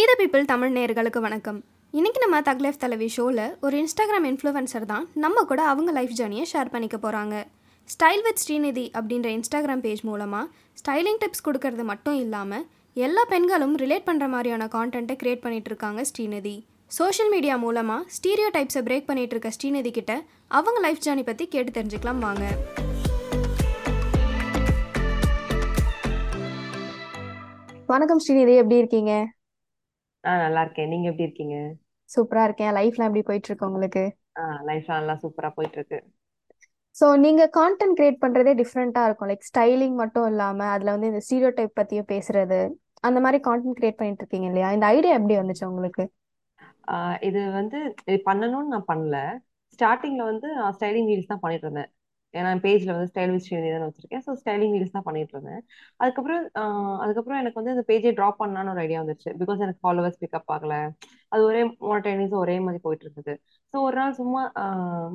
ஷீத people Tamil நேயர்களுக்கு வணக்கம். இன்றைக்கி நம்ம தக்லைஃப் தலைவி ஷோவில் ஒரு இன்ஸ்டாகிராம் இன்ஃப்ளூயன்சர் தான் நம்ம கூட அவங்க லைஃப் ஜேர்னியை ஷேர் பண்ணிக்க போகிறாங்க ஸ்டைல் வித் ஸ்ரீநிதி அப்படின்ற இன்ஸ்டாகிராம் பேஜ் மூலமாக ஸ்டைலிங் டிப்ஸ் கொடுக்கறது மட்டும் இல்லாமல் எல்லா பெண்களும் ரிலேட் பண்ணுற மாதிரியான கான்டென்ட்டை க்ரியேட் பண்ணிட்டு இருக்காங்க ஸ்ரீநிதி சோஷியல் மீடியா மூலமாக ஸ்டீரியோ டைப்ஸை பிரேக் பண்ணிகிட்டு இருக்க ஸ்ரீநிதி கிட்ட அவங்க லைஃப் ஜேர்னி பற்றி கேட்டு தெரிஞ்சுக்கலாம் வாங்க. வணக்கம் ஸ்ரீநிதி எப்படி இருக்கீங்க? ஆ நல்லா இருக்கேன். நீங்க எப்படி இருக்கீங்க? சூப்பரா இருக்கேன். லைஃப்லாம் எப்படி போயிட்டு இருக்கு உங்களுக்கு? ஆ லைஃப்லாம் நல்லா சூப்பரா போயிட்டு இருக்கு ஸோ நீங்க கான்டென்ட் கிரியேட் பண்றதே டிஃப்ரெண்டா இருக்கும். லைக் ஸ்டைலிங் மட்டும் இல்லாம அதுல வந்து இந்த ஸ்டீரியோ டைப் பத்தியும் பேசுறது அந்த மாதிரி கான்டென்ட் கிரியேட் பண்ணிட்டு இருக்கீங்க இல்லையா? இந்த ஐடியா எப்படி வந்துச்சு உங்களுக்கு? ஆ, இது வந்து இது பண்ணணும்னு நான் பண்ணல. ஸ்டார்டிங்ல வந்து நான் ஸ்டைலிங் ரீல்ஸ் தான் பண்ணிட்டு இருந்தேன். ஏன்னா பேஜ்ல வந்து ஸ்டைல் வித் எழுதி தான் வச்சிருக்கேன். ஸோ ஸ்டைலிங் ரீல்ஸ் தான் பண்ணிட்டு இருந்தேன். அதுக்கப்புறம் அதுக்கப்புறம் எனக்கு வந்து இந்த பேஜை ட்ராப் பண்ணலான்னு ஒரு ஐடியா வந்துருச்சு. பிகாஸ் எனக்கு ஃபாலோவர்ஸ் பிக்கப் ஆகல. அது ஒரே மோனடைனிஸ் ஒரே மாதிரி போயிட்டு இருந்தது. ஸோ ஒரு நாள் சும்மா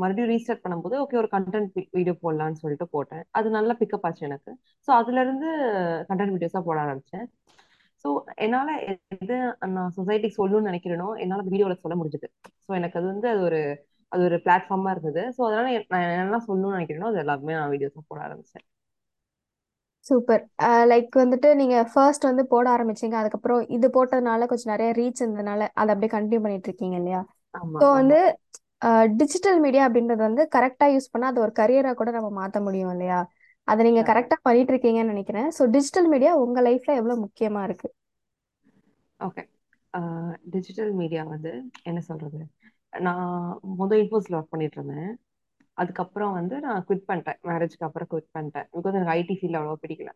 மறுபடியும் ரீஸ்டார்ட் பண்ணும்போது ஓகே ஒரு கண்டென்ட் வீடியோ போடலான்னு சொல்லிட்டு போட்டேன். அது நல்லா பிக்கப் ஆச்சு எனக்கு. ஸோ அதுல இருந்து கண்டென்ட் வீடியோஸா போட ஆரம்பிச்சேன். ஸோ என்னால எது நான் சொசைட்டிக்கு சொல்லணும்னு நினைக்கிறேனோ என்னால வீடியோவில் சொல்ல முடிஞ்சது. ஸோ எனக்கு அது வந்து அது ஒரு அது ஒரு பிளாட்ஃபார்மா இருந்தது. ஸோ அதனால நான் என்ன சொல்லணும்னு நினைக்கிறேனோ அது எல்லாமே நான் வீடியோஸா போட ஆரம்பிச்சேன். சூப்பர் லைக் வந்துட்டு நீங்க ஃபர்ஸ்ட் வந்து போட ஆரம்பிச்சீங்க. அதுக்கப்புறம் இது போட்டதுனால கொஞ்சம் நிறைய ரீச் இருந்ததுனால அதை அப்படியே கண்டினியூ பண்ணிட்டு இருக்கீங்க இல்லையா? ஸோ வந்து டிஜிட்டல் மீடியா அப்படின்றது வந்து கரெக்டா யூஸ் பண்ணா அது ஒரு கரியரா கூட நம்ம மாத்த முடியும் இல்லையா? அதை நீங்க கரெக்டா பண்ணிட்டு இருக்கீங்கன்னு நினைக்கிறேன். ஸோ டிஜிட்டல் மீடியா உங்க லைஃப்ல எவ்வளவு முக்கியமா இருக்கு? ஓகே டிஜிட்டல் மீடியா வந்து என்ன சொல்றது? நான் முதல் இன்ஃபோஸில் ஒர்க் பண்ணிட்டு இருந்தேன் அதுக்கப்புறம் வந்து நான் குவிட் பண்ணிட்டேன். மேரேஜ்க்கு அப்புறம் குவிட் பண்ணிட்டேன். பிகாஸ் எனக்கு ஐடி ஃபீல்ட் அவ்வளோ பிடிக்கல.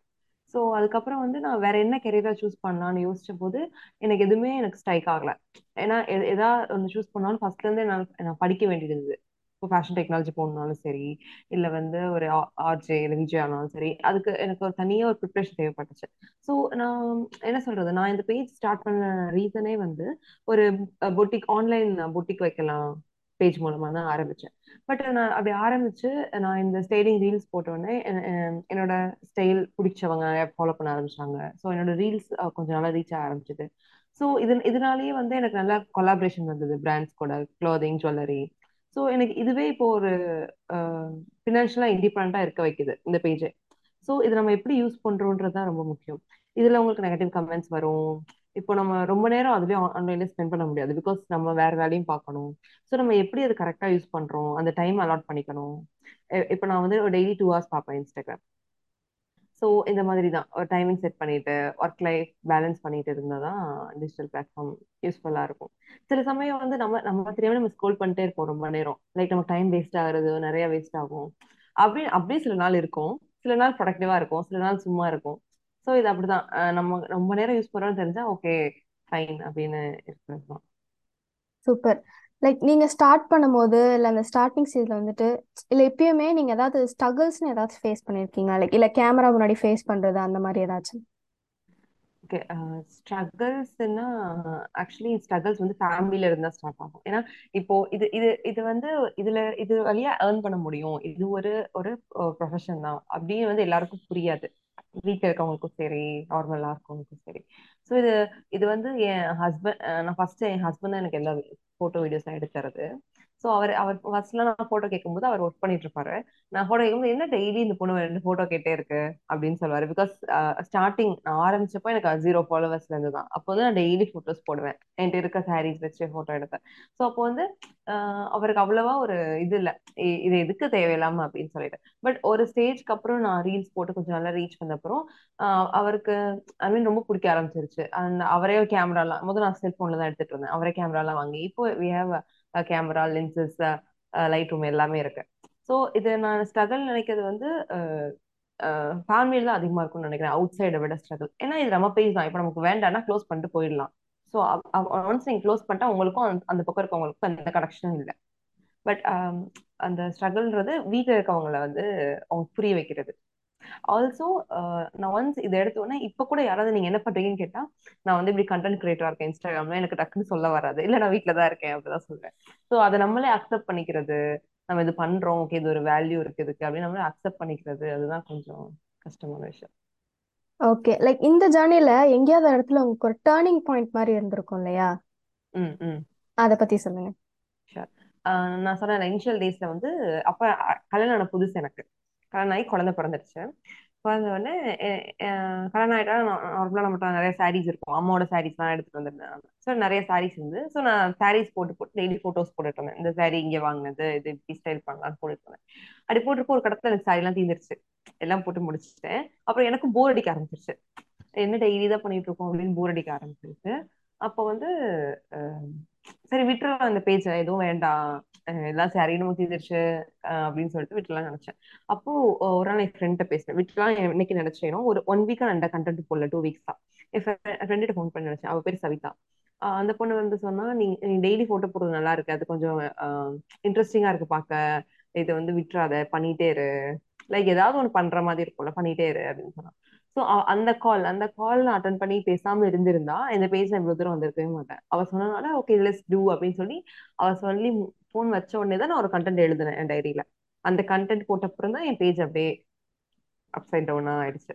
ஸோ அதுக்கப்புறம் வந்து நான் வேற என்ன கெரியரா சூஸ் பண்ணலாம்னு யோசிச்ச போது எனக்கு எதுவுமே எனக்கு ஸ்ட்ரைக் ஆகல. ஏன்னா எ- எதா ஒன்று சூஸ் பண்ணாலும் ஃபர்ஸ்ட்லேருந்தே நான் நான் படிக்க வேண்டியது இருந்தது. இப்போ ஃபேஷன் டெக்னாலஜி போகணுனாலும் சரி இல்லை வந்து ஒரு ஆர்ஜே இல்லை விஜய் ஆனாலும் சரி அதுக்கு எனக்கு ஒரு தனியாக ஒரு ப்ரிப்ரேஷன் தேவைப்பட்டுச்சு. ஸோ நான் என்ன சொல்றது? நான் இந்த பேஜ் ஸ்டார்ட் பண்ண ரீசனே வந்து ஒரு பொட்டிக் ஆன்லைன் பொட்டிக் வைக்கலாம் பேஜ் மூலமாக தான் ஆரம்பித்தேன் பட் நான் அப்படி ஆரம்பித்து நான் இந்த ஸ்டைலிங் ரீல்ஸ் போட்டோடனே என்னோட ஸ்டைல் பிடிச்சவங்க ஃபாலோ பண்ண ஆரம்பிச்சாங்க. ஸோ என்னோட ரீல்ஸ் கொஞ்சம் நல்லா ரீச் ஆக ஆரம்பிச்சது. ஸோ இது இதனாலேயே வந்து எனக்கு நல்லா கொலாபரேஷன் வந்தது. பிராண்ட்ஸ் கூட க்ளோதிங் ஜுவல்லரி ஸோ எனக்கு இதுவே இப்போ ஒரு ஃபினான்ஷியலாக இண்டிபெண்ட்டாக இருக்க வைக்குது இந்த பேஜை ஸோ இது நம்ம எப்படி யூஸ் பண்ணுறோன்றது தான் ரொம்ப முக்கியம். இதில் உங்களுக்கு நெகட்டிவ் கமெண்ட்ஸ் வரும். இப்போ நம்ம ரொம்ப நேரம் அதுவே ஆன்லைன்ல ஸ்பெண்ட் பண்ண முடியாது. பிகாஸ் நம்ம வேற வேலையும் பார்க்கணும். ஸோ நம்ம எப்படி அது கரெக்டாக யூஸ் பண்ணுறோம் அந்த டைம் அலாட் பண்ணிக்கணும். இப்போ நான் வந்து டெய்லி டூ ஹவர்ஸ் பார்ப்பேன் இன்ஸ்டாகிராம் ஸோ இந்த மாதிரி தான் ஒரு டைமிங் செட் பண்ணிட்டு ஒர்க் லைஃப் பேலன்ஸ் பண்ணிட்டு இருந்தால் தான் டிஜிட்டல் பிளாட்ஃபார்ம் யூஸ்ஃபுல்லாக இருக்கும். சில சமயம் வந்து நம்ம நம்ம தெரியாம நம்ம ஸ்கோல் பண்ணிட்டே இருப்போம் ரொம்ப நேரம். லைக் நம்ம டைம் வேஸ்ட் ஆகுறது நிறைய வேஸ்ட் ஆகும். அப்படி அப்படியே சில நாள் இருக்கும். சில நாள் ப்ரொடக்டிவா இருக்கும். சில நாள் சும்மா இருக்கும். ஸோ இது அப்படிதான். நம்ம ரொம்ப நேரம் யூஸ் பண்ணுறோம்னு தெரிஞ்சா ஓகே ஃபைன் அப்படின்னு இருக்கிறது தான் சூப்பர் லைக் நீங்க ஸ்டார்ட் பண்ணும்போது இல்ல அந்த ஸ்டார்டிங் ஸ்டேஜ்ல வந்துட்டு இல்ல எப்பயுமே நீங்க ஏதாவது ஸ்ட்ரகிள்ஸ்னு ஏதாச்சும் ஃபேஸ் பண்ணிருக்கீங்களா? லைக் இல்ல கேமரா முன்னாடி ஃபேஸ் பண்றது அந்த மாதிரி ஏதாச்சும்? ஸ்ட்ரகிள்ஸ்னா ஆக்சுவலி ஸ்ட்ரகிள்ஸ் வந்து ஃபேமிலியில இருந்தா ஸ்டார்ட் ஆகும். ஏன்னா இப்போ இது இது இது வந்து இதுல இது வழியா ஏர்ன் பண்ண முடியும். இது ஒரு ஒரு ப்ரொஃபஷன் தான். அப்படின்னு வந்து எல்லாருக்கும் புரியாது. வீட்டில் இருக்கவங்களுக்கும் சரி நார்மலா இருக்கவங்களுக்கும் சரி. ஸோ இது இது வந்து என் ஹஸ்பண்ட் நான் ஃபர்ஸ்ட் என் ஹஸ்பண்ட் தான் எனக்கு எல்லா ஃபோட்டோ வீடியோஸ்லாம் எடுத்துறது ஸோ அவர் அவர் ஃபர்ஸ்ட்லாம் நான் ஃபோட்டோ கேட்கும்போது அவர் ஒர்க் பண்ணிட்டு இருப்பாரு நான் ஃபோட்டோ கேட்கும்போது என்ன டெய்லி இந்த பொண்ணு ரெண்டு ஃபோட்டோ கேட்டே இருக்கு? அப்படின்னு சொல்லுவாரு. பிகாஸ் ஸ்டார்டிங் நான் ஆரம்பிச்சப்போ எனக்கு ஜீரோ ஃபாலோவர்ஸ்ல இருந்து தான் அப்போ வந்து நான் டெய்லி ஃபோட்டோஸ் போடுவேன். என்கிட்ட இருக்க சாரீஸ் வச்சு ஃபோட்டோ எடுப்பேன். ஸோ அப்போ வந்து ஆஹ் அவருக்கு அவ்வளவா ஒரு இது இல்லை. இது எதுக்கு தேவையில்லாம? அப்படின்னு சொல்லிட்டு. பட் ஒரு ஸ்டேஜ்க்கு அப்புறம் நான் ரீல்ஸ் போட்டு கொஞ்சம் நல்லா ரீச் பண்ண அப்புறம் அவருக்கு ஐ மீன் ரொம்ப பிடிக்க ஆரம்பிச்சிருச்சு. அண்ட் அவரே கேமராலாம் முதல்ல நான் செல்போன்ல தான் எடுத்துட்டு இருந்தேன். அவரே கேமராலாம் வாங்கி இப்போ we have camera lenses light room எல்லாமே இருக்கு. ஸோ இது நான் ஸ்ட்ரகிள் நினைக்கிறது வந்து ஃபேமிலியில் தான் அதிகமாக இருக்கும்னு நினைக்கிறேன். அவுட் சைடை விட ஸ்ட்ரகிள் ஏன்னா இது நம்ம பேஸ் தான். இப்போ நமக்கு வேண்டாம்னா க்ளோஸ் பண்ணிட்டு போயிடலாம். ஸோ ஒன்ஸ் நீங்கள் க்ளோஸ் பண்ணிட்டா உங்களுக்கும் அந்த அந்த பக்கம் இருக்கவங்களுக்கும் எந்த கனெக்ஷனும் இல்லை. பட் அந்த ஸ்ட்ரகிள்ன்றது வீட்டில் இருக்கவங்கள வந்து அவங்க புரிய வைக்கிறது. ஆல்சோ நான் ஒன்ஸ் இதை எடுத்த உடனே இப்ப கூட யாராவது நீங்க என்ன பண்றீங்கன்னு கேட்டா நான் வந்து இப்படி கண்டென்ட் கிரியேட்டரா இருக்கேன் இன்ஸ்டாகிராம்ல எனக்கு டக்குன்னு சொல்ல வராது. இல்ல நான் வீட்ல தான் இருக்கேன் அப்படிதான் சொல்றேன். ஸோ அதை நம்மளே அக்செப்ட் பண்ணிக்கிறது நம்ம இது பண்றோம் ஓகே இது ஒரு வேல்யூ இருக்கு இதுக்கு அப்படின்னு நம்மளே அக்செப்ட் பண்ணிக்கிறது அதுதான் கொஞ்சம் கஷ்டமான விஷயம். ஓகே லைக் இந்த ஜேர்னில எங்கேயாவது இடத்துல உங்களுக்கு ஒரு டேர்னிங் பாயிண்ட் மாதிரி இருந்திருக்கும் இல்லையா? ம் ம். அதை பத்தி சொல்லுங்க. நான் சொன்ன இனிஷியல் டேஸ்ல வந்து அப்ப கல்யாணம் புதுசு எனக்கு. கல்யாணம் ஆகி குழந்தை பிறந்துருச்சு. பிறந்த உடனே எ- எ- கல்யாணம் நார்மலாக நம்மகிட்ட நிறைய சாரீஸ் இருக்கும். அம்மாவோட சாரீஸ்லாம் எடுத்துட்டு வந்திருந்தேன் ஸோ நிறைய சாரீஸ் இருந்து ஸோ நான் சாரீஸ் போட்டு போட்டு டெய்லி ஃபோட்டோஸ் போட்டுட்டு இருந்தேன். இந்த சாரீ இங்கே வாங்கினது இது இப்படி ஸ்டைல் பண்ணலாம்னு போட்டுட்டு இருந்தேன். அப்படி போட்டுருப்போ ஒரு கடத்துல எனக்கு சாரீலாம் தீர்ந்துருச்சு எல்லாம் போட்டு முடிச்சுட்டேன். அப்புறம் எனக்கு போர் அடிக்க ஆரம்பிச்சிருச்சு. என்ன டெய்லி தான் பண்ணிட்டு இருக்கோம் அப்படின்னு போர் அடிக்க ஆரம்பிச்சிருச்சு. அப்போ வந்து சரி விட்டுறலாம் அந்த பேஜ் எதுவும் வேண்டாம். எல்லாம் சரி நம்ம தீர்ந்துருச்சு அப்படின்னு சொல்லிட்டு விட்டுலாம் நினைச்சேன். அப்போ ஒரு நாள் என் ஃப்ரெண்ட்ட பேசினேன். விட்டுலாம் இன்னைக்கு நினைச்சேனோ ஒரு ஒன் வீக்கா நான் கண்டென்ட் போடல டூ வீக்ஸ் தான் என் ஃப்ரெண்ட்ட ஃபோன் பண்ணி நினைச்சேன். அவ பேர் சவிதா. அந்த பொண்ணு வந்து சொன்னா நீ நீ டெய்லி போட்டோ போடுறது நல்லா இருக்கு. அது கொஞ்சம் இன்ட்ரெஸ்டிங்கா இருக்கு பார்க்க. இதை வந்து விட்டுறாத. பண்ணிட்டே இரு. லைக் ஏதாவது ஒன்று பண்ற மாதிரி இருக்கும்ல பண்ணிட்டே இரு. அப்படின்னு சொன்னா. ஸோ அந்த கால் அந்த கால் நான் அட்டன் பண்ணி பேசாம இருந்திருந்தா இந்த பேஜ் நான் இவ்வளவு தூரம் வந்திருக்கவே மாட்டேன். அவ சொன்னனால ஓகே லெட்ஸ் டூ அப்படின்னு சொல்லி அவ சொல்லி ஃபோன் வச்ச உடனே தான் நான் ஒரு கண்டென்ட் எழுதினேன் என் டைரியில அந்த கண்டென்ட் போட்ட அப்புறம் தான் என் பேஜ் அப்படியே அப்சைட் டவுனா ஆயிடுச்சு.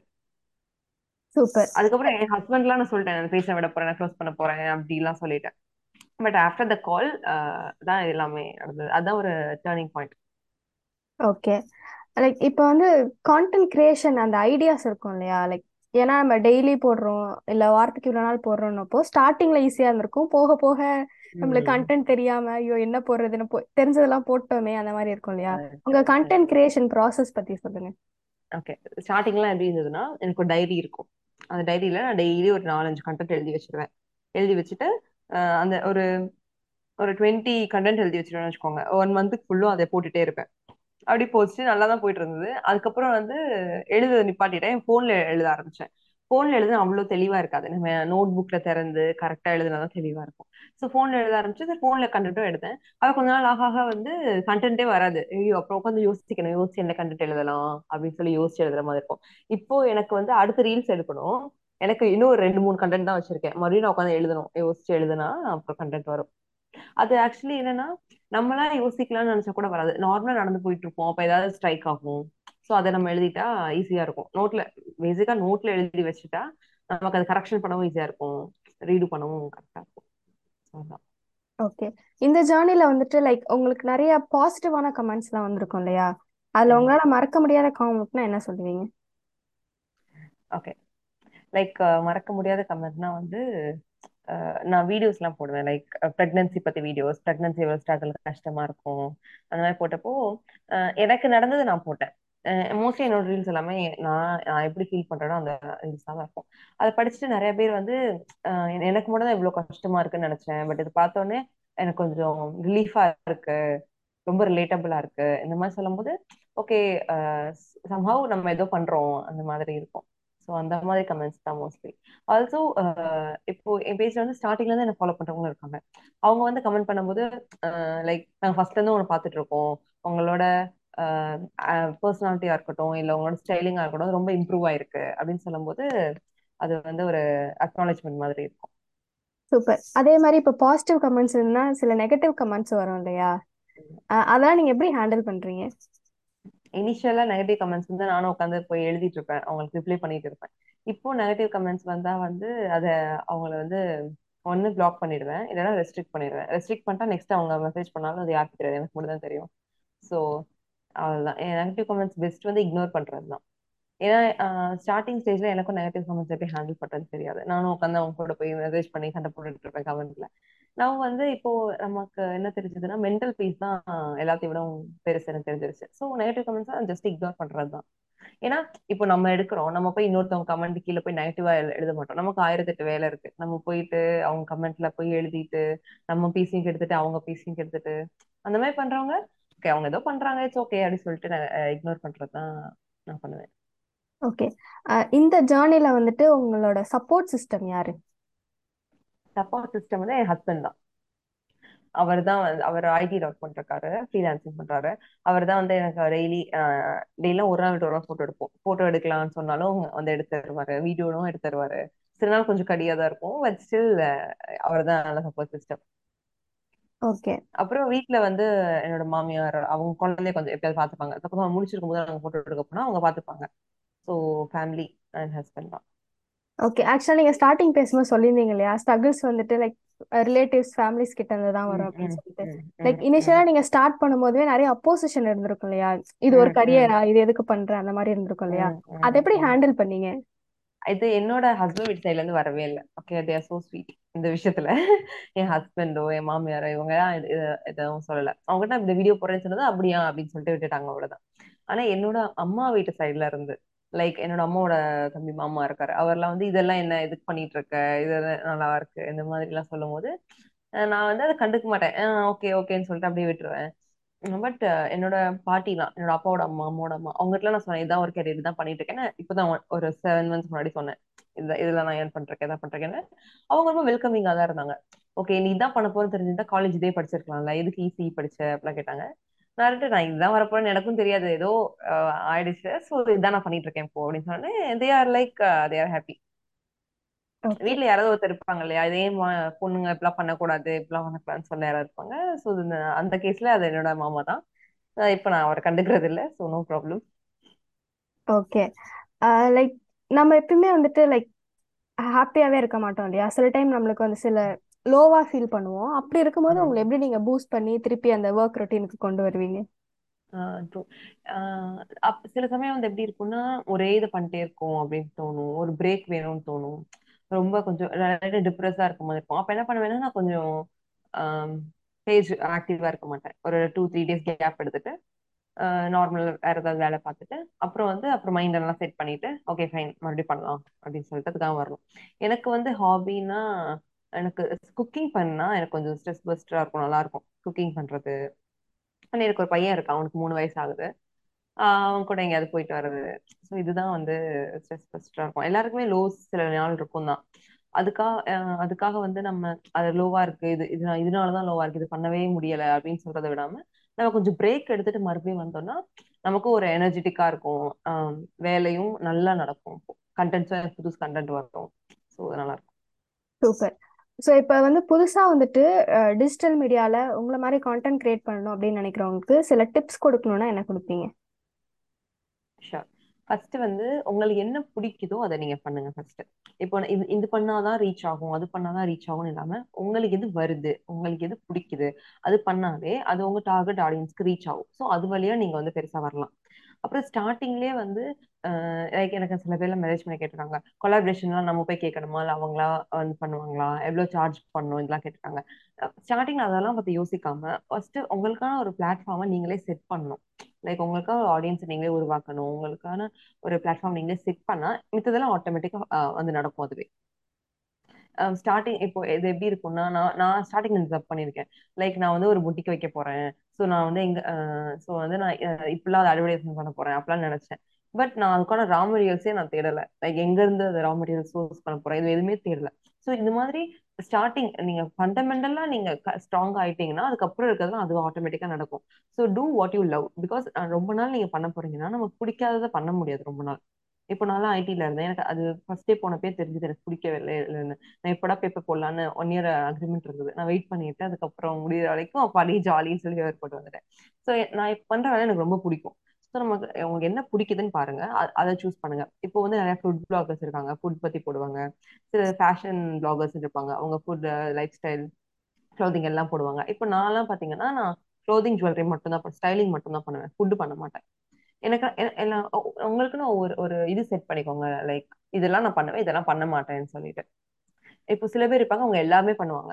சூப்பர். அதுக்கப்புறம் என் ஹஸ்பண்ட்லாம் நான் சொல்லிட்டேன் அந்த பேஜை விட போறேன் க்ளோஸ் பண்ண போறேன் அப்படிலாம் சொல்லிட்டேன். பட் ஆஃப்டர் த கால் தான் எல்லாமே நடந்தது. அதான் ஒரு டேர்னிங் பாயிண்ட் ஓகே லைக் இப்போ வந்து கான்டென்ட் கிரியேஷன் அந்த ஐடியாஸ் இருக்கும் இல்லையா? லைக் ஏன்னா நம்ம டெய்லி போடுறோம் இல்லை வாரத்துக்கு இவ்வளோ நாள் போடுறோம்னப்போ ஸ்டார்டிங்ல ஈஸியாக இருந்திருக்கும். போக போக நம்மளுக்கு கண்டென்ட் தெரியாம ஐயோ என்ன போடுறதுன்னு போ தெரிஞ்சதெல்லாம் போட்டோமே அந்த மாதிரி இருக்கும் இல்லையா? உங்க கண்டென்ட் கிரியேஷன் ப்ராசஸ் பத்தி சொல்லுங்க. ஓகே ஸ்டார்டிங்லாம் எப்படி இருந்ததுன்னா எனக்கு ஒரு டைரி இருக்கும். அந்த டைரியில நான் டெய்லி ஒரு நாலஞ்சு கண்டென்ட் எழுதி வச்சிருவேன். எழுதி வச்சுட்டு அந்த ஒரு ஒரு டுவெண்ட்டி கண்டென்ட் எழுதி வச்சிருவேன்னு வச்சுக்கோங்க. ஒன் மந்த்துக்கு ஃபுல்லும் அதை போட்டுட்டே இருப்பேன். அப்படி போச்சு நல்லா தான் போயிட்டு இருந்தது அதுக்கப்புறம் வந்து எழுத நிப்பாட்டிட்டேன். என் ஃபோன்ல எழுத ஆரம்பிச்சேன். ஃபோன்ல எழுத அவ்வளோ தெளிவா இருக்காது. நம்ம நோட் புக்ல திறந்து கரெக்டா எழுதுனா தான் தெளிவா இருக்கும். ஸோ ஃபோன்ல எழுத ஆரம்பிச்சு ஃபோன்ல கண்டென்ட்டும் எடுத்தேன். அது கொஞ்ச நாள் ஆக ஆக வந்து கண்டென்ட்டே வராது. ஐயோ அப்புறம் உட்காந்து யோசிக்கணும் யோசிச்சு என்ன கண்டென்ட் எழுதலாம் அப்படின்னு சொல்லி யோசிச்சு எழுதுற மாதிரி இருக்கும். இப்போ எனக்கு வந்து அடுத்த ரீல்ஸ் எடுக்கணும். எனக்கு இன்னும் ரெண்டு மூணு கண்டென்ட் தான் வச்சிருக்கேன். மறுபடியும் நான் உட்காந்து எழுதணும். யோசிச்சு எழுதுனா அப்புறம் கண்டென்ட் வரும். அது ஆக்சுவலி என்னன்னா நம்மளா யோசிக்கலாம்னு நினைச்சா கூட வராது. நார்மலா நடந்து போயிட்டு இருப்போம் அப்ப ஏதாவது ஸ்ட்ரைக் ஆகும். ஸோ அதை நம்ம எழுதிட்டா ஈஸியா இருக்கும். நோட்ல பேசிக்கா நோட்ல எழுதி வச்சுட்டா நமக்கு அது கரெக்ஷன் பண்ணவும் ஈஸியா இருக்கும். ரீடு பண்ணவும் கரெக்டா இருக்கும். ஓகே இந்த ஜேர்னில வந்துட்டு லைக் உங்களுக்கு நிறைய பாசிட்டிவான கமெண்ட்ஸ்லாம் வந்திருக்கும் இல்லையா? அதுல. உங்களால மறக்க முடியாத காமெண்ட்னா என்ன சொல்லுவீங்க? ஓகே லைக் மறக்க முடியாத கமெண்ட்னா வந்து நான் வீடியோஸ் எல்லாம் போடுவேன். லைக் ப்ரெக்னன்சி பத்தி வீடியோஸ் ப்ரெக்னன்சி எவ்வளவு ஸ்ட்ரகிள் கஷ்டமா இருக்கும் அந்த மாதிரி போட்டப்போ எனக்கு நடந்தது நான் போட்டேன். மோஸ்ட்லி என்னோட ரீல்ஸ் எல்லாமே நான் நான் எப்படி ஃபீல் பண்றேனோ அந்த ரீல்ஸ் தான் இருக்கும். அதை படிச்சுட்டு நிறைய பேர் வந்து எனக்கு மட்டும் தான் இவ்வளவு கஷ்டமா இருக்குன்னு நினைச்சேன். பட் இது பார்த்தோன்னே எனக்கு கொஞ்சம் ரிலீஃபா இருக்கு ரொம்ப ரிலேட்டபிளா இருக்கு. இந்த மாதிரி சொல்லும்போது ஓகே சம்ஹவ் நம்ம ஏதோ பண்றோம் அந்த மாதிரி இருக்கும். ஸோ அந்த மாதிரி கமெண்ட்ஸ் தான் மோஸ்ட்லி ஆல்சோ இப்போ என் பேஜ்ல வந்து ஸ்டார்டிங்ல இருந்து என்ன ஃபாலோ பண்றவங்களும் இருக்காங்க. அவங்க வந்து கமெண்ட் பண்ணும்போது லைக் நாங்க ஃபர்ஸ்ட்ல இருந்து உங்களை பார்த்துட்டு இருக்கோம். உங்களோட பர்சனாலிட்டியா இருக்கட்டும் இல்ல உங்களோட ஸ்டைலிங்கா இருக்கட்டும் ரொம்ப இம்ப்ரூவ் ஆயிருக்கு அப்படின்னு சொல்லும்போது அது வந்து ஒரு அக்னாலேஜ்மெண்ட் மாதிரி இருக்கும். சூப்பர் அதே மாதிரி இப்போ பாசிட்டிவ் கமெண்ட்ஸ் இருந்தா சில நெகட்டிவ் கமெண்ட்ஸ் வரும் இல்லையா? அதெல்லாம் நீங்க எப்படி ஹேண்டில் பண்றீங்க? இனிஷியலா நெகட்டிவ் கமெண்ட்ஸ் வந்து நானும் உட்காந்து போய் எழுதிட்டு இருப்பேன் அவங்களுக்கு ரிப்ளை பண்ணிட்டு இருப்பேன். இப்போ நெகட்டிவ் கமெண்ட்ஸ் வந்தா வந்து அதை அவங்கள வந்து ஒன்னு பிளாக் பண்ணிடுவேன். இல்லைன்னா ரெஸ்ட்ரிக்ட் பண்ணிடுவேன். ரெஸ்ட்ரிக்ட் பண்ணிட்டா நெக்ஸ்ட் அவங்க மெசேஜ் பண்ணாலும் அது யாருக்கு தெரியாது. எனக்கு மட்டும் தான் தெரியும் ஸோ அவ்வளோதான் நெகட்டிவ் கமெண்ட்ஸ் பெஸ்ட் வந்து இக்னோர் பண்றது தான் ஏன்னா ஸ்டார்டிங் ஸ்டேஜ்ல எனக்கும் நெகட்டிவ் கமெண்ட்ஸ் எப்படி ஹேண்டில் பண்றது தெரியாது. நானும் உட்காந்து அவங்க கூட போய் மெசேஜ் பண்ணி சண்டை போட்டுட்டு இருப்பேன் கமெண்ட்ல நான் வந்து இப்போ நமக்கு என்ன தெரிஞ்சதுன்னா மென்டல் பீஸ் தான் எல்லாத்தையும் விட பெருசு எனக்கு தெரிஞ்சிருச்சு. So negative comments just ignore பண்றது தான் ஏன்னா இப்போ நம்ம எடுக்கிறோம். நம்ம போய் இன்னொருத்தவங்க கமெண்ட் கீழே போய் நெகட்டிவா எழுத மாட்டோம். நமக்கு ஆயிரத்தெட்டு வேலை இருக்கு. நம்ம போயிட்டு அவங்க கமெண்ட்ல போய் எழுதிட்டு நம்ம பீசியும் எடுத்துட்டு அவங்க பீசியும் எடுத்துட்டு அந்த மாதிரி பண்றவங்க ஓகே அவங்க ஏதோ பண்றாங்க. இட்ஸ் ஓகே அப்படின்னு சொல்லிட்டு நான் இக்னோர் பண்றது தான் நான் பண்ணுவேன். ஓகே இந்த ஜேர்னில வந்துட்டு உங்களோட சப்போர்ட் சிஸ்டம் யாரு? சப்போர்ட் சிஸ்டம் வந்து என் ஹஸ்பண்ட் தான். அவர் தான் வந்து அவர் ஐடியில் ஒர்க் பண்ணிருக்காரு ஃப்ரீலான்சிங் பண்றாரு. அவர் தான் வந்து எனக்கு டெய்லி டெய்லியும் ஒரு நாள் விட்டு ஒரு நாள் ஃபோட்டோ எடுப்போம். ஃபோட்டோ எடுக்கலாம்னு சொன்னாலும் வந்து எடுத்து தருவாரு வீடியோவும் எடுத்து தருவாரு. சில நாள் கொஞ்சம் கடியா தான் இருக்கும் பட் ஸ்டில் அவர் தான் நல்ல சப்போர்ட் சிஸ்டம் ஓகே அப்புறம் வீட்ல வந்து என்னோட மாமியார் அவங்க குழந்தைய கொஞ்சம் எப்பயாவது அதுக்கப்புறம் முடிச்சிருக்கும் போது நாங்கள் ஃபோட்டோ எடுக்க போனா அவங்க பார்த்துப்பாங்க. ஸோ ஃபேமிலி அண்ட் ஹஸ்பண்ட் தான். ஓகே ஆக்சுவலாக நீங்கள் ஸ்டார்டிங் பேசும்போது சொல்லியிருந்தீங்க இல்லையா ஸ்ட்ரகிள்ஸ் வந்துட்டு லைக் ரிலேட்டிவ்ஸ் ஃபேமிலிஸ் கிட்ட இருந்து தான் வரும் அப்படின்னு சொல்லிட்டு. லைக் இனிஷியலாக நீங்கள் ஸ்டார்ட் பண்ணும்போதே நிறைய அப்போசிஷன் இருந்திருக்கும் இல்லையா? இது ஒரு கரியரா இது எதுக்கு பண்ற? அந்த மாதிரி இருந்திருக்கும் இல்லையா? அதை எப்படி ஹேண்டில் பண்ணீங்க? இது என்னோட ஹஸ்பண்ட் வீட் சைட்ல இருந்து வரவே இல்லை. ஓகே தேர் சோ ஸ்வீட் இந்த விஷயத்துல. என் ஹஸ்பண்டோ என் மாமியாரோ இவங்க எதுவும் சொல்லல. அவங்ககிட்ட இந்த வீடியோ போடுறேன்னு சொன்னது அப்படியா? அப்படின்னு சொல்லிட்டு விட்டுட்டாங்க அவ்வளவுதான். ஆனா என்னோட அம்மா வீட்டு சைட்ல இருந்து லைக் என்னோட அம்மாவோட தம்பி மாமா இருக்காரு. அவர்லாம் வந்து இதெல்லாம் என்ன? இதுக்கு பண்ணிட்டு இருக்க இது நல்லா இருக்கு. இந்த மாதிரி எல்லாம் சொல்லும் போது நான் வந்து அதை கண்டுக்க மாட்டேன். ஓகே ஓகேன்னு சொல்லிட்டு அப்படியே விட்டுருவேன். பட் என்னோட பாட்டி தான் என்னோட அப்பாவோட அம்மா அம்மாவோட அம்மா அவங்ககிட்ட நான் சொன்னேன் இதான் ஒரு கேரியர் தான் பண்ணிட்டு இருக்கேன் இப்பதான் ஒரு செவன் மந்த்ஸ் முன்னாடி சொன்னேன். இந்த இதுல நான் ஏன் பண்றேன் இதான் பண்றேன்னு. அவங்க ரொம்ப வெல்கமிங்கா தான் இருந்தாங்க. ஓகே நீ இதான் பண்ண போறேன்னு தெரிஞ்சிருந்தா காலேஜ் இதே படிச்சிருக்கலாம்ல. எதுக்கு ஈஸி படிச்ச? அப்படிலாம் கேட்டாங்க. நான் இருந்துட்டு நான் இதுதான் வரப்போறேன்னு எனக்கும் தெரியாது. ஏதோ ஆயிடுச்சு. ஸோ இதான் நான் பண்ணிட்டு இருக்கேன் இப்போ அப்படின்னு சொன்னேன் they are like they are happy வீட்ல யாராவது ஒருத்தர் இருப்பாங்க இல்லையா? இதே பொண்ணுங்க இப்படிலாம் பண்ணக்கூடாது இப்படிலாம் பண்ணக்கூடாதுன்னு சொல்ல யாராவது இருப்பாங்க. ஸோ அந்த கேஸ்ல அது என்னோட மாமா தான். இப்ப நான் அவரை கண்டுக்கிறது இல்ல. So no problem okay like நம்ம எப்பயுமே வந்துட்டு லைக் ஹாப்பியாவே இருக்க மாட்டோம் இல்லையா? சில டைம் நம்மளுக்கு வந்து சில லோவா ஃபீல் பண்ணுவோம். அப்படி இருக்கும்போது உங்களை எப்படி நீங்க பூஸ்ட் பண்ணி திருப்பி அந்த ஒர்க் ரொட்டீனுக்கு கொண்டு வருவீங்க? சில சமயம் வந்து எப்படி இருக்கும்னா ஒரே இது பண்ணிட்டே இருக்கும் அப்படின்னு தோணும். ஒரு பிரேக் வேணும்னு தோணும். ரொம்ப கொஞ்சம் டிப்ரெஸ்ஸா இருக்க மாதிரி இருக்கும் அப்ப என்ன பண்ணுவேன்னா நான் கொஞ்சம் பேஜ் ஆக்டிவா இருக்க மாட்டேன். ஒரு டூ த்ரீ டேஸ் கேப் எடுத்துட்டு நார்மல் வேற ஏதாவது வேலை பார்த்துட்டு அப்புறம் வந்து அப்புறம் மைண்ட் எல்லாம் செட் பண்ணிட்டு ஓகே ஃபைன் மறுபடியும் பண்ணலாம் அப்படின்னு சொல்லிட்டு அதுக்காக வரணும். எனக்கு வந்து ஹாபினா எனக்கு குக்கிங் பண்ணா எனக்கு கொஞ்சம் ஸ்ட்ரெஸ் பஸ்டரா இருக்கும் நல்லா இருக்கும். குக்கிங் பண்றது. ஆனா எனக்கு ஒரு பையன் இருக்கான் அவனுக்கு மூணு வயசு ஆகுது. அவன் கூட எங்கேயாவது போயிட்டு வர்றது. ஸோ இதுதான் வந்து ஸ்ட்ரெஸ் பஸ்டரா இருக்கும். எல்லாருக்குமே லோஸ் சில நாள் இருக்கும் தான். அதுக்காக அதுக்காக வந்து நம்ம அது லோவா இருக்கு. இது இது இதனாலதான் லோவா இருக்கு. இது பண்ணவே முடியல அப்படின்னு சொல்றதை விடாம நம்ம கொஞ்சம் பிரேக் எடுத்துட்டு மறுபடியும் வந்தோம்னா நமக்கும் ஒரு எனர்ஜெட்டிக்கா இருக்கும். வேலையும் நல்லா நடக்கும். கண்டென்ட்ஸும் புதுசு கண்டென்ட் வரும். ஸோ நல்லா இருக்கும். சூப்பர் ஸோ இப்போ வந்து புதுசாக வந்துட்டு டிஜிட்டல் மீடியாவில் உங்களை மாதிரி கான்டென்ட் கிரியேட் பண்ணணும் அப்படின்னு நினைக்கிறவங்களுக்கு சில டிப்ஸ் கொடுக்கணும்னா என்ன கொடுப்பீங்க? ஷோர் ஃபர்ஸ்ட் வந்து உங்களுக்கு என்ன பிடிக்குதோ அதை நீங்க பண்ணுங்க ஃபர்ஸ்ட் இப்போ இது இது பண்ணாதான் ரீச் ஆகும் அது பண்ணாதான் ரீச் ஆகும் இல்லாம உங்களுக்கு எது வருது உங்களுக்கு எது பிடிக்குது அது பண்ணாலே அது உங்க டார்கெட் ஆடியன்ஸ்க்கு ரீச் ஆகும். ஸோ அது வழியா நீங்க வந்து பெருசா வரலாம். அப்புறம் ஸ்டார்டிங்லேயே வந்து லைக் எனக்கு சில பேர்ல மேரேஜ் பண்ணி கேட்டிருக்காங்க. கொலாபரேஷன்லாம் நம்ம போய் கேட்கணுமா? இல்லை அவங்களா வந்து பண்ணுவாங்களா? எவ்வளோ சார்ஜ் பண்ணணும்? இதெல்லாம் கேட்டிருக்காங்க. ஸ்டார்டிங் அதெல்லாம் பத்தி யோசிக்காம ஃபர்ஸ்ட் உங்களுக்கான ஒரு பிளாட்ஃபார்மை நீங்களே செட் பண்ணணும். லைக் உங்களுக்காக ஒரு ஆடியன்ஸ் நீங்களே உருவாக்கணும். உங்களுக்கான ஒரு பிளாட்ஃபார்ம் நீங்களே செட் பண்ணா மித்ததெல்லாம் ஆட்டோமேட்டிக்கா வந்து நடக்கும் அதுவே. ஸ்டார்டிங் இப்போ இது எப்படி இருக்கும்னா நான் நான் ஸ்டார்டிங் ரிசர்வ் பண்ணியிருக்கேன். லைக் நான் வந்து ஒரு புட்டிக்கு வைக்க போறேன். ஸோ நான் வந்து எங்க ஸோ வந்து நான் இப்படிலாம் அதை அட்வர்டைஸ்மெண்ட் பண்ண போறேன். அப்படிலாம் நினைச்சேன். பட் நான் அதுக்கான ரா மெட்டீரியல்ஸே நான் தேடலை. லைக் எங்கேருந்து அந்த ரா மெட்டீரியல் சோர்ஸ் பண்ண போகிறேன் இது எதுவுமே தேடலை. ஸோ இந்த மாதிரி ஸ்டார்டிங் நீங்க ஃபண்டமெண்டலா நீங்க ஸ்ட்ராங் ஆயிட்டீங்கன்னா அதுக்கப்புறம் இருக்கிறதுலாம் அது ஆட்டோமேட்டிக்கா நடக்கும். So do what you love because ரொம்ப நாள் நீங்க பண்ண போறீங்கன்னா நமக்கு பிடிக்காததை பண்ண முடியாது ரொம்ப நாள். இப்போ நான்லாம் ஐடில இருந்தேன். எனக்கு அது ஃபர்ஸ்டே போனப்பே தெரிஞ்சது எனக்கு பிடிக்கவே இல்லை இல்லைன்னு நான் எப்படா பேப்பர் போடலான்னு ஒன் இயர் அக்ரிமெண்ட் இருந்தது. நான் வெயிட் பண்ணிட்டு அதுக்கப்புறம் முடியிற வரைக்கும் பழைய ஜாலின்னு சொல்லி ஏற்பட்டு வந்துட்டேன். ஸோ நான் பண்ணுற பண்ற வேலை எனக்கு ரொம்ப பிடிக்கும். ஸோ நமக்கு உங்களுக்கு என்ன பிடிக்குதுன்னு பாருங்க. அதை சூஸ் பண்ணுங்க. இப்போ வந்து நிறைய ஃபுட் பிளாகர்ஸ் இருக்காங்க. ஃபுட் பத்தி போடுவாங்க. சில ஃபேஷன் பிளாகர்ஸ் இருப்பாங்க. அவங்க ஃபுட் லைஃப் ஸ்டைல் க்ளோதிங் எல்லாம் போடுவாங்க. இப்போ நான்லாம் பாத்தீங்கன்னா நான் க்ளோதிங் ஜுவல்லரி மட்டும் தான் ஸ்டைலிங் மட்டும் தான் பண்ணுவேன். ஃபுட் பண்ண மாட்டேன். எனக்கு எல்லாம் உங்களுக்குன்னு ஒரு ஒரு இது செட் பண்ணிக்கோங்க. லைக் இதெல்லாம் நான் பண்ணுவேன் இதெல்லாம் பண்ண மாட்டேன்னு சொல்லிட்டு. இப்போ சில பேர் இருப்பாங்க. அவங்க எல்லாமே பண்ணுவாங்க.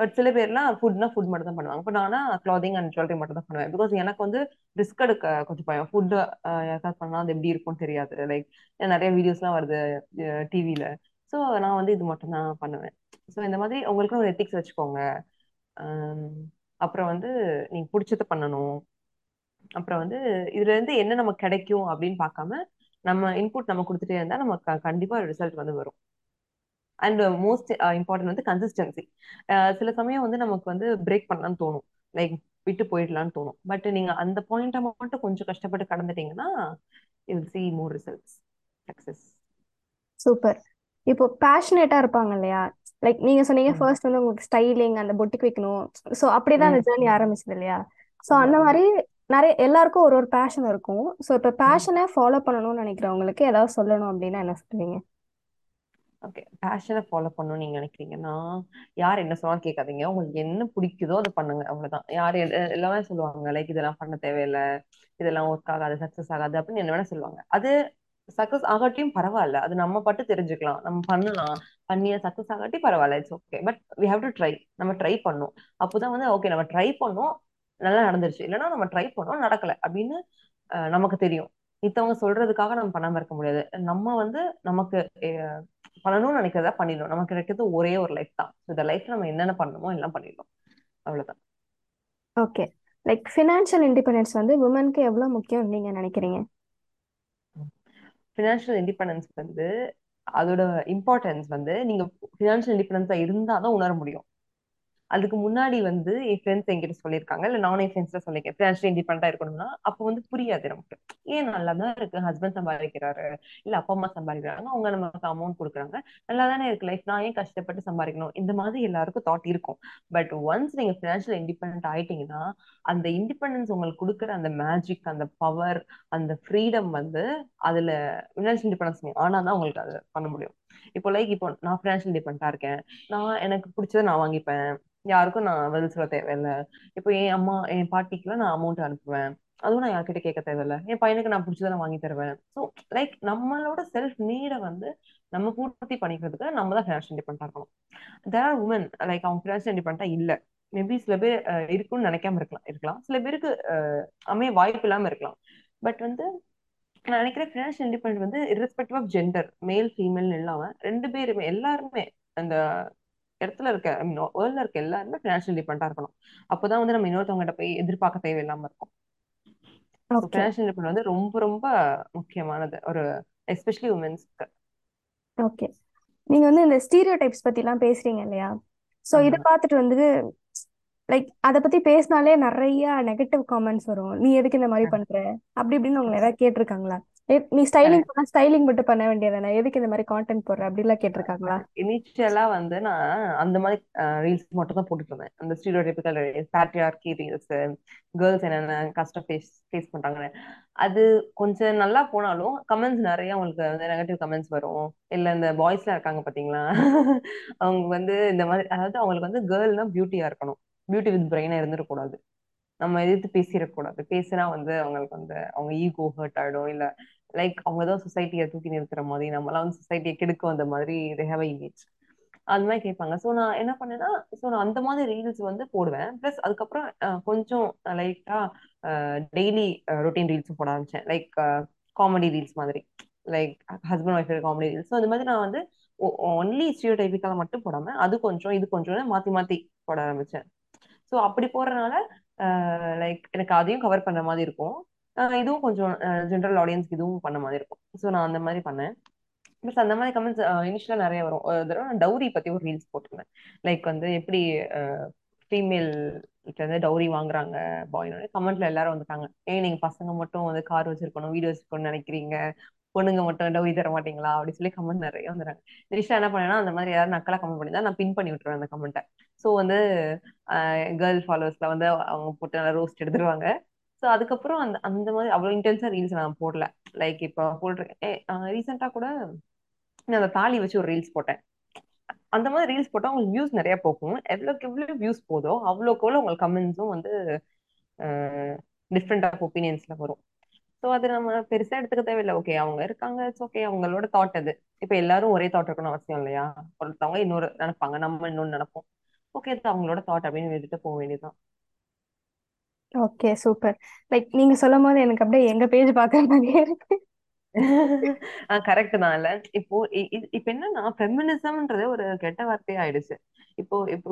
பட் சில பேர்லாம் ஃபுட்னா ஃபுட் மட்டும் தான் பண்ணுவாங்க. இப்போ நானா கிளாதிங் அண்ட் ஜுவல்லரி மட்டும் தான் பண்ணுவேன். பிகாஸ் எனக்கு வந்து ரிஸ்க் எடுக்க கொஞ்சம் பயம். ஃபுட் யாருக்காவது பண்ணா அது எப்படி இருக்கும்னு தெரியாது. லைக் நிறைய வீடியோஸ்லாம் வருது டிவியில ஸோ நான் வந்து இது மட்டும் தான் பண்ணுவேன். ஸோ இந்த மாதிரி உங்களுக்கு ஒரு எத்திக்ஸ் வச்சுக்கோங்க. அப்புறம் வந்து நீங்க பிடிச்சத பண்ணணும். அப்புறம் வந்து இதுல இருந்து என்ன நமக்கு கிடைக்கும் அப்படின்னு பார்க்காம நம்ம இன்புட் நம்ம கொடுத்துட்டே இருந்தா நமக்கு கண்டிப்பாக கண்டிப்பா ரிசல்ட் வந்து வரும். அண்ட் மோஸ்ட் இம்பார்ட்டன்ட் வந்து கன்சிஸ்டன்சி சில சமயம் வந்து நமக்கு வந்து பிரேக் பண்ணலாம்னு தோணும். லைக் விட்டு போயிடலாம்னு தோணும். பட் நீங்க அந்த பாயிண்ட்டை மட்டும் கொஞ்சம் கஷ்டப்பட்டு கடந்துட்டீங்கன்னா you see more results success super. இப்போ பேஷனேட்டாக இருப்பாங்க இல்லையா? லைக் நீங்கள் சொன்னீங்க ஃபர்ஸ்ட் வந்து உங்களுக்கு ஸ்டைலிங் அந்த பொட்டிக் வைக்கணும். ஸோ அப்படிதான் அந்த ஜேர்னி ஆரம்பிச்சது இல்லையா? ஸோ அந்த மாதிரி நிறைய எல்லாருக்கும் ஒரு ஒரு பேஷன் இருக்கும். ஸோ இப்போ பேஷனை ஃபாலோ பண்ணணும்னு நினைக்கிறவங்களுக்கு ஏதாவது சொல்லணும் அப்படின்னா என்ன சொல்லுவீங்க ஓகே பேஷனை ஃபாலோ பண்ணணும்னு நீங்க நினைக்கிறீங்கன்னா யார் என்ன சொன்னாலும் கேட்காதீங்க. உங்களுக்கு என்ன பிடிக்குதோ அதை பண்ணுங்க அவ்வளவுதான். யார் எல்லாமே சொல்லுவாங்க லைக் இதெல்லாம் பண்ண தேவையில்லை இதெல்லாம் ஒர்க் ஆகாது சக்சஸ் ஆகாது அப்படின்னு என்ன வேணா சொல்லுவாங்க. அது சக்சஸ் ஆகாட்டியும் பரவாயில்ல. அது நம்ம பட்டு தெரிஞ்சுக்கலாம். நம்ம பண்ணலாம். பண்ணிய சக்சஸ் ஆகாட்டி பரவாயில்ல it's okay but we have to try நம்ம ட்ரை பண்ணோம் அப்போதான் வந்து ஓகே நம்ம ட்ரை பண்ணோம் நல்லா நடந்துருச்சு. இல்லைன்னா நம்ம ட்ரை பண்ணோம் நடக்கல அப்படின்னு நமக்கு தெரியும். மித்தவங்க சொல்றதுக்காக நம்ம பண்ணாம இருக்க முடியாது. நம்ம வந்து நமக்கு பண்ணணும்னு நினைக்கிறதா பண்ணிடணும். நமக்கு கிடைக்கிறது ஒரே ஒரு லைஃப் தான். இந்த லைஃப்ல நம்ம என்னென்ன பண்ணணுமோ எல்லாம் பண்ணிடணும். அவ்வளவுதான். ஓகே லைக் ஃபினான்ஷியல் இண்டிபெண்டன்ஸ் வந்து உமனுக்கு எவ்வளோ முக்கியம் நீங்க நினைக்கிறீங்க? ஃபினான்ஷியல் இண்டிபெண்டன்ஸ் வந்து அதோட இம்பார்ட்டன்ஸ் வந்து நீங்க ஃபினான்ஷியல் இண்டிபெண்டன்ஸா இருந்தாதான் உணர முடியும். அதுக்கு முன்னாடி வந்து என் ஃப்ரெண்ட்ஸ் என்கிட்ட சொல்லியிருக்காங்க. இல்ல நானும் என் ஃப்ரெண்ட்ஸ்ல சொல்லியிருக்கேன். ஃபினான்ஷியல் இண்டிபெண்டா இருக்கணும்னா அப்போ வந்து புரியாது நமக்கு. ஏன் நல்லா தான் இருக்கு? ஹஸ்பண்ட் சம்பாதிக்கிறாரு. இல்ல அப்பா அம்மா சம்பாதிக்கிறாங்க. அவங்க நமக்கு அமௌண்ட் கொடுக்குறாங்க. நல்லா தானே இருக்கு லைஃப் நான் ஏன் கஷ்டப்பட்டு சம்பாதிக்கணும்? இந்த மாதிரி எல்லாருக்கும் தாட் இருக்கும். பட் ஒன்ஸ் நீங்க ஃபினான்ஷியல் இண்டிபெண்ட் ஆயிட்டீங்கன்னா அந்த இண்டிபெண்டன்ஸ் உங்களுக்கு கொடுக்குற அந்த மேஜிக் அந்த பவர் அந்த ஃப்ரீடம் வந்து அதுல ஃபினான்ஷியல் இண்டிபெண்டன்ஸ் ஆனாதான் உங்களுக்கு அதை பண்ண முடியும். இப்போ லைக் இப்போ நான் ஃபினான்ஷியல் இண்டிபெண்டா இருக்கேன். நான் எனக்கு பிடிச்சதை நான் வாங்கிப்பேன். யாருக்கும் நான் பதில் சொல்ல தேவையில்லை. இப்போ என் அம்மா என் பாட்டிக்குலாம் நான் அமௌண்ட் அனுப்புவேன். அதுவும் நான் யார்கிட்ட கேட்க தேவையில்ல. என் பையனுக்கு நான் பிடிச்சதை நான் வாங்கி தருவேன். ஸோ லைக் நம்மளோட செல்ஃப் நீடை வந்து நம்ம பூர்த்தி பண்ணிக்கிறதுக்கு நம்ம தான் ஃபினான்ஷியல் இண்டிபெண்டா இருக்கணும். தேர் ஆர் உமன் லைக் அவங்க ஃபினான்ஷியல் இண்டிபெண்டா இல்லை. மேபி சில பேர் இருக்குன்னு நினைக்காம இருக்கலாம் இருக்கலாம். சில பேருக்கு அமைய வாய்ப்பு இல்லாம இருக்கலாம். பட் வந்து நான் நினைக்கிறேன் ஃபினான்ஷியல் இண்டிபெண்ட் வந்து irrespective ஆஃப் ஜெண்டர் மேல் ஃபீமேல்னு இல்லாம ரெண்டு பேருமே எல்லாருமே அந்த இடத்துல இருக்க வேர்ல்ட்ல இருக்க எல்லாருமே ஃபினான்ஷியல் இண்டிபெண்டா இருக்கணும். அப்பதான் வந்து நம்ம இன்னொருத்தவங்ககிட்ட போய் எதிர்பார்க்க தேவையில்லாம இருக்கும். ஃபினான்ஷியல் இண்டிபெண்டன்ஸ் வந்து ரொம்ப ரொம்ப முக்கியமானது. ஒரு எஸ்பெஷலி உமன்ஸ்க்கு ஓகே நீங்க வந்து இந்த ஸ்டீரியோ டைப்ஸ் பத்திலாம் பேசுறீங்க இல்லையா? ஸோ இதை பார்த்துட்டு வந்து லைக் அதை பத்தி பேசினாலே நிறைய நெகட்டிவ் காமெண்ட்ஸ் வரும். நீ எதுக்கு இந்த மாதிரி பண்ற? அப்படி இப்படின்னு உங்களை யாராவது கேட்டிருக்காங்களா? நீ ஸ்டைலிங் பண்ணா ஸ்டைலிங் மட்டும் பண்ண வேண்டியதானே எதுக்கு இந்த மாதிரி கான்டென்ட் போடுற? அப்படிலாம் கேட்டிருக்காங்களா? இனிஷியலா வந்து நான் அந்த மாதிரி ரீல்ஸ் மட்டும் தான் போட்டுட்டு இருந்தேன் அந்த ஸ்டீரியோடைபிக்கல் பேட்ரியார்கி ரீல்ஸ் கேர்ள்ஸ் என்னென்ன கஷ்டம் ஃபேஸ் ஃபேஸ் பண்றாங்கன்னு. அது கொஞ்சம் நல்லா போனாலும் கமெண்ட்ஸ் நிறைய உங்களுக்கு வந்து நெகட்டிவ் கமெண்ட்ஸ் வரும். இல்ல இந்த பாய்ஸ்லாம் இருக்காங்க பாத்தீங்களா? அவங்க வந்து இந்த மாதிரி அதாவது அவங்களுக்கு வந்து கேர்ள்னா பியூட்டியா இருக்கணும். பியூட்டி வித் பிரெயினா இருந்துடக்கூடாது. நம்ம எதிர்த்து பேசிடக்கூடாது. பேசினா வந்து அவங்களுக்கு வந்து அவங்க ஈகோ ஹர்ட் ஆயிடும். இல்ல லைக் அவங்க தான் சொசைட்டியை தூக்கி நிறுத்துற மாதிரி நம்மளாம் வந்து சொசைட்டியை கெடுக்க வந்த மாதிரி தே ஹேவ் இமேஜ் அது மாதிரி கேட்பாங்க. ஸோ நான் என்ன பண்ணேன்னா ஸோ நான் அந்த மாதிரி ரீல்ஸ் வந்து போடுவேன். ப்ளஸ் அதுக்கப்புறம் கொஞ்சம் லைட்டா டெய்லி ரொட்டீன் ரீல்ஸும் போட ஆரம்பிச்சேன். லைக் காமெடி ரீல்ஸ் மாதிரி. Like husband wife comedy reels so அந்த மாதிரி நான் வந்து ஒன்லி ஸ்டீரியோ டைபிக்காக மட்டும் போடாம அது கொஞ்சம் இது கொஞ்சம் மாத்தி மாத்தி போட ஆரம்பிச்சேன். ஸோ அப்படி போடுறதுனால லைக் எனக்கு அதையும் கவர் பண்ணுற மாதிரி இருக்கும். இதுவும் கொஞ்சம் ஜென்ரல் ஆடியன்ஸ்க்கு இதுவும் பண்ண மாதிரி இருக்கும். ஸோ நான் அந்த மாதிரி பண்ணேன். பட் அந்த மாதிரி கமெண்ட்ஸ் இனிஷியலாக நிறைய வரும். ஒரு தடவை நான் டவுரி பத்தி ஒரு ரீல்ஸ் போட்டிருந்தேன். லைக் வந்து எப்படி ஃபீமேல் வந்து டவுரி வாங்குறாங்க பாய்னோட கமெண்ட்ல எல்லாரும் வந்துட்டாங்க. ஏன் நீங்க பசங்க மட்டும் வந்து கார் வச்சிருக்கணும் வீடு வச்சிருக்கணும்னு நினைக்கிறீங்க? பொண்ணுங்க மட்டும் டவுரி தர மாட்டீங்களா? அப்படின்னு சொல்லி கமெண்ட் நிறைய வந்துடுறாங்க. நிஷா என்ன பண்ணேன்னா அந்த மாதிரி யாரும் நக்கலா கமெண்ட் பண்ணி நான் பின் பண்ணி விட்டுருவேன் அந்த கமெண்ட்டை ஸோ வந்து கேர்ள் ஃபாலோவர்ஸ்ல வந்து அவங்க போட்டு நல்லா ரோஸ்ட் எடுத்துருவாங்க. ஸோ அதுக்கப்புறம் அந்த அந்த மாதிரி அவ்வளோ இன்டென்ஸாக ரீல்ஸ் நான் போடல. லைக் இப்போ போட்டிருக்கேன் ரீசெண்டாக கூட நான் அந்த தாலி வச்சு ஒரு ரீல்ஸ் போட்டேன். அந்த மாதிரி ரீல்ஸ் போட்டா உங்களுக்கு வியூஸ் நிறைய போகும். எவ்வளோக்கு எவ்வளோ வியூஸ் போதோ அவ்வளோக்கு எவ்வளோ உங்களுக்கு கமெண்ட்ஸும் வந்து டிஃப்ரெண்ட் ஆஃப் ஒப்பீனியன்ஸில் வரும். ஸோ அது நம்ம பெருசா எடுத்துக்க தேவையில்லை. ஓகே அவங்க இருக்காங்க. இட்ஸ் ஓகே அவங்களோட தாட் அது. இப்போ எல்லாரும் ஒரே தாட் இருக்கணும் அவசியம் இல்லையா? ஒருத்தவங்க இன்னொரு நினைப்பாங்க. நம்ம இன்னொன்னு நினைப்போம். ஓகே அது அவங்களோட தாட் அப்படின்னு விட்டுட்டு போக வேண்டியதுதான். Okay super. லைக் நீங்க சொல்லும் போது எனக்கு அப்படியே எங்க பேஜ் பாக்குற மாதிரியே இருக்கு. கரெக்ட் தான் இல்ல. இப்போ இப்ப என்னன்னா ஃபெமினிசம்ன்றது ஒரு கெட்ட வார்த்தை ஆயிடுச்சு. இப்போ இப்போ